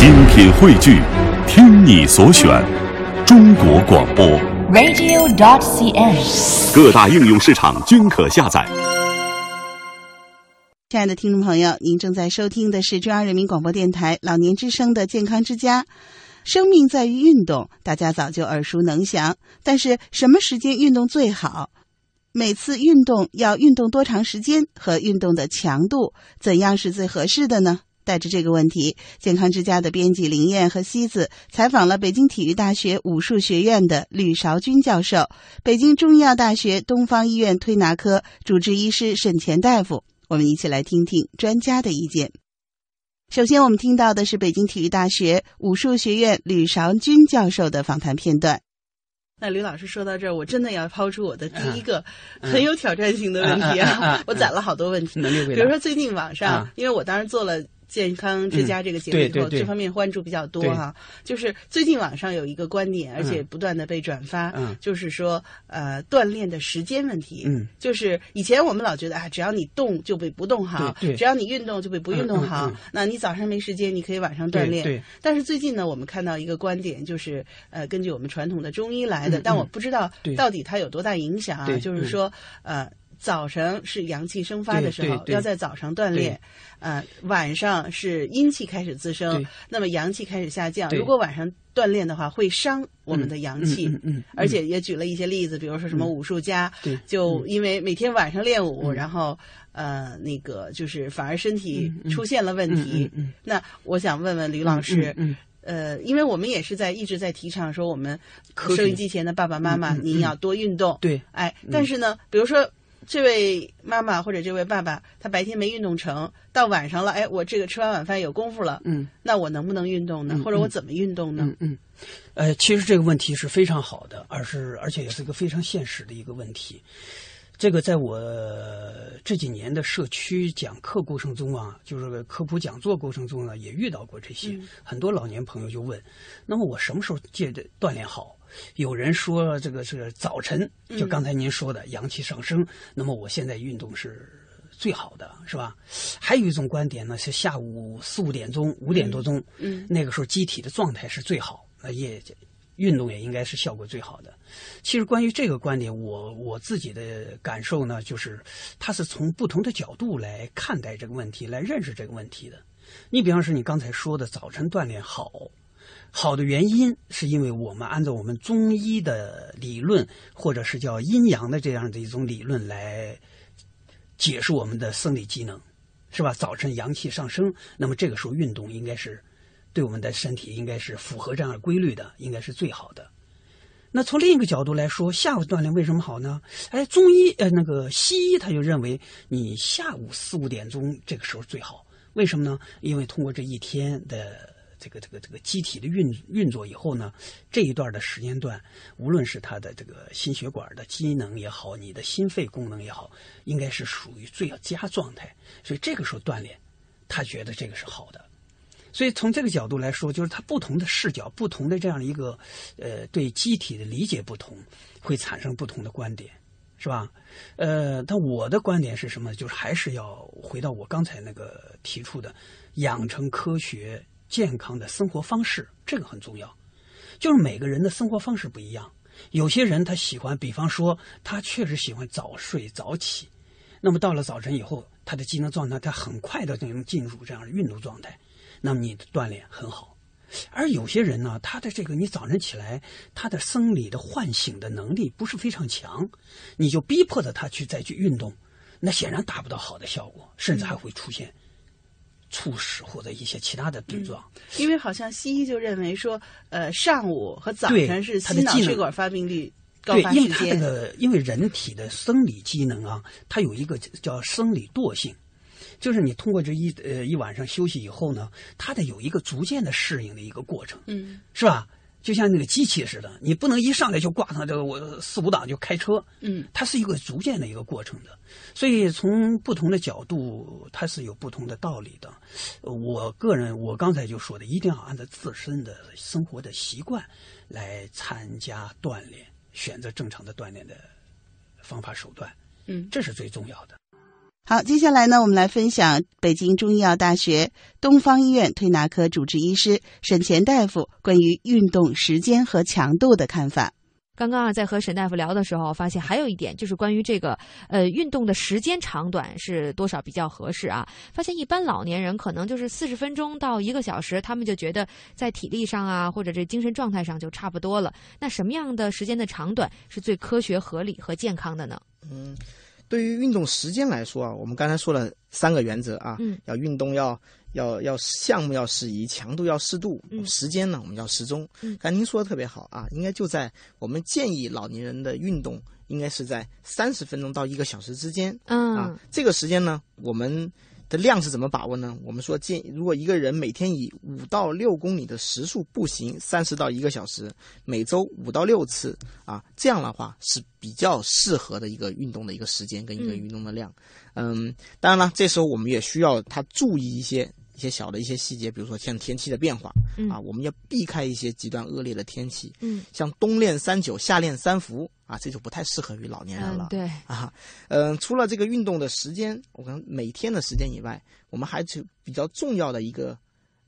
精品汇聚，听你所选，中国广播。radio.dot.cn，。各大应用市场均可下载。亲爱的听众朋友，您正在收听的是中央人民广播电台老年之声的健康之家。生命在于运动，大家早就耳熟能详。但是什么时间运动最好？每次运动要运动多长时间和运动的强度，怎样是最合适的呢？带着这个问题，健康之家的编辑林燕和西子采访了北京体育大学武术学院的吕韶军教授、北京中医药大学东方医院推拿科主治医师沈乾大夫。我们一起来听听专家的意见。首先，我们听到的是北京体育大学武术学院吕韶军教授的访谈片段。那吕老师说到这儿，我真的要抛出我的第一个很有挑战性的问题啊！我攒了好多问题，比如说最近网上，因为我当时做了。健康之家这个节目以后，这方面关注比较多哈。就是最近网上有一个观点，而且不断的被转发，就是说呃锻炼的时间问题。嗯，就是以前我们老觉得啊，只要你动就比不动好，只要你运动就比不运动好。那你早上没时间，你可以晚上锻炼。对。但是最近呢，我们看到一个观点，就是呃根据我们传统的中医来的，但我不知道到底它有多大影响啊。就是说呃。早晨是阳气生发的时候，要在早上锻炼。呃，晚上是阴气开始滋生，那么阳气开始下降。如果晚上锻炼的话，会伤我们的阳气。嗯嗯。而且也举了一些例子，比如说什么武术家，就因为每天晚上练武，然后呃那个就是反而身体出现了问题。嗯。那我想问问吕老师。嗯。呃，因为我们也是在一直在提倡说，我们收音机前的爸爸妈妈，您要多运动。对。哎，但是呢，比如说。这位妈妈或者这位爸爸，他白天没运动成，到晚上了，哎，我这个吃完晚饭有功夫了，嗯，那我能不能运动呢？嗯、或者我怎么运动呢？嗯嗯，呃，其实这个问题是非常好的，而是而且也是一个非常现实的一个问题。这个在我这几年的社区讲课过程中啊，就是科普讲座过程中呢，也遇到过这些、嗯、很多老年朋友就问，那么我什么时候借着锻炼好？有人说这个是早晨，就刚才您说的、嗯、阳气上升，那么我现在运动是最好的，是吧？还有一种观点呢，是下午四五点钟、五点多钟，嗯，那个时候机体的状态是最好，那也运动也应该是效果最好的。其实关于这个观点，我我自己的感受呢，就是它是从不同的角度来看待这个问题，来认识这个问题的。你比方说你刚才说的早晨锻炼好。好的原因是因为我们按照我们中医的理论，或者是叫阴阳的这样的一种理论来解释我们的生理机能，是吧？早晨阳气上升，那么这个时候运动应该是对我们的身体应该是符合这样的规律的，应该是最好的。那从另一个角度来说，下午锻炼为什么好呢？哎，中医呃那个西医他就认为你下午四五点钟这个时候最好，为什么呢？因为通过这一天的。这个这个这个机体的运运作以后呢，这一段的时间段，无论是它的这个心血管的机能也好，你的心肺功能也好，应该是属于最佳状态。所以这个时候锻炼，他觉得这个是好的。所以从这个角度来说，就是他不同的视角、不同的这样一个呃对机体的理解不同，会产生不同的观点，是吧？呃，但我的观点是什么？就是还是要回到我刚才那个提出的，养成科学。健康的生活方式，这个很重要。就是每个人的生活方式不一样，有些人他喜欢，比方说他确实喜欢早睡早起，那么到了早晨以后，他的机能状态他很快的就能进入这样的运动状态，那么你的锻炼很好。而有些人呢，他的这个你早晨起来，他的生理的唤醒的能力不是非常强，你就逼迫着他去再去运动，那显然达不到好的效果，甚至还会出现。猝死或者一些其他的症状，嗯、因为好像西医就认为说，呃，上午和早晨是心脑血管发病率高发时间。对，因为它这个，因为人体的生理机能啊，它有一个叫生理惰性，就是你通过这一呃一晚上休息以后呢，它得有一个逐渐的适应的一个过程，嗯，是吧？就像那个机器似的，你不能一上来就挂上这个我四五档就开车，嗯，它是一个逐渐的一个过程的，所以从不同的角度，它是有不同的道理的。我个人，我刚才就说的，一定要按照自身的生活的习惯来参加锻炼，选择正常的锻炼的方法手段，嗯，这是最重要的。好，接下来呢，我们来分享北京中医药大学东方医院推拿科主治医师沈前大夫关于运动时间和强度的看法。刚刚啊，在和沈大夫聊的时候，发现还有一点就是关于这个呃运动的时间长短是多少比较合适啊？发现一般老年人可能就是四十分钟到一个小时，他们就觉得在体力上啊或者这精神状态上就差不多了。那什么样的时间的长短是最科学合理和健康的呢？嗯，对于运动时间来说啊，我们刚才说了三个原则啊，嗯，要运动要。要要项目要适宜，强度要适度，时间呢我们要适中。刚您说的特别好啊，应该就在我们建议老年人的运动，应该是在三十分钟到一个小时之间。嗯啊，这个时间呢，我们。的量是怎么把握呢？我们说建，如果一个人每天以五到六公里的时速步行三十到一个小时，每周五到六次啊，这样的话是比较适合的一个运动的一个时间跟一个运动的量。嗯，当然了，这时候我们也需要他注意一些。一些小的一些细节，比如说像天气的变化，啊，我们要避开一些极端恶劣的天气，嗯，像冬练三九，夏练三伏，啊，这就不太适合于老年人了，对，啊，嗯，除了这个运动的时间，我们每天的时间以外，我们还是比较重要的一个，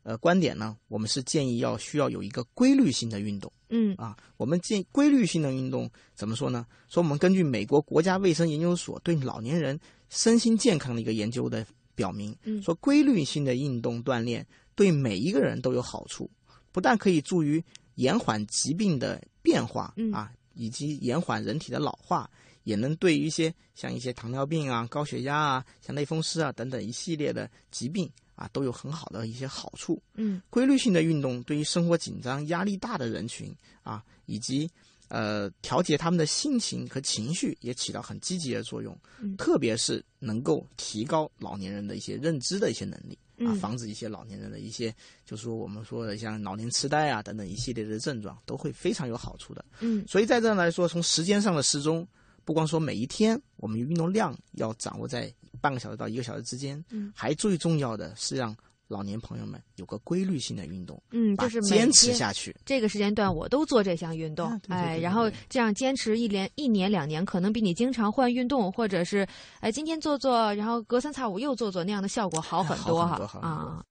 呃，观点呢，我们是建议要需要有一个规律性的运动，嗯，啊，我们建规律性的运动怎么说呢？说我们根据美国国家卫生研究所对老年人身心健康的一个研究的。表明，说规律性的运动锻炼对每一个人都有好处，不但可以助于延缓疾病的变化啊，以及延缓人体的老化，也能对于一些像一些糖尿病啊、高血压啊、像类风湿啊等等一系列的疾病啊，都有很好的一些好处。嗯，规律性的运动对于生活紧张、压力大的人群啊，以及。呃，调节他们的心情和情绪也起到很积极的作用，特别是能够提高老年人的一些认知的一些能力啊，防止一些老年人的一些，就是说我们说的像老年痴呆啊等等一系列的症状，都会非常有好处的。嗯，所以在这来说，从时间上的适中，不光说每一天我们运动量要掌握在半个小时到一个小时之间，嗯，还最重要的是让。老年朋友们有个规律性的运动，嗯，就是坚持下去。这个时间段我都做这项运动，哎，然后这样坚持一连一年两年，可能比你经常换运动，或者是哎今天做做，然后隔三差五又做做那样的效果好很多哈啊。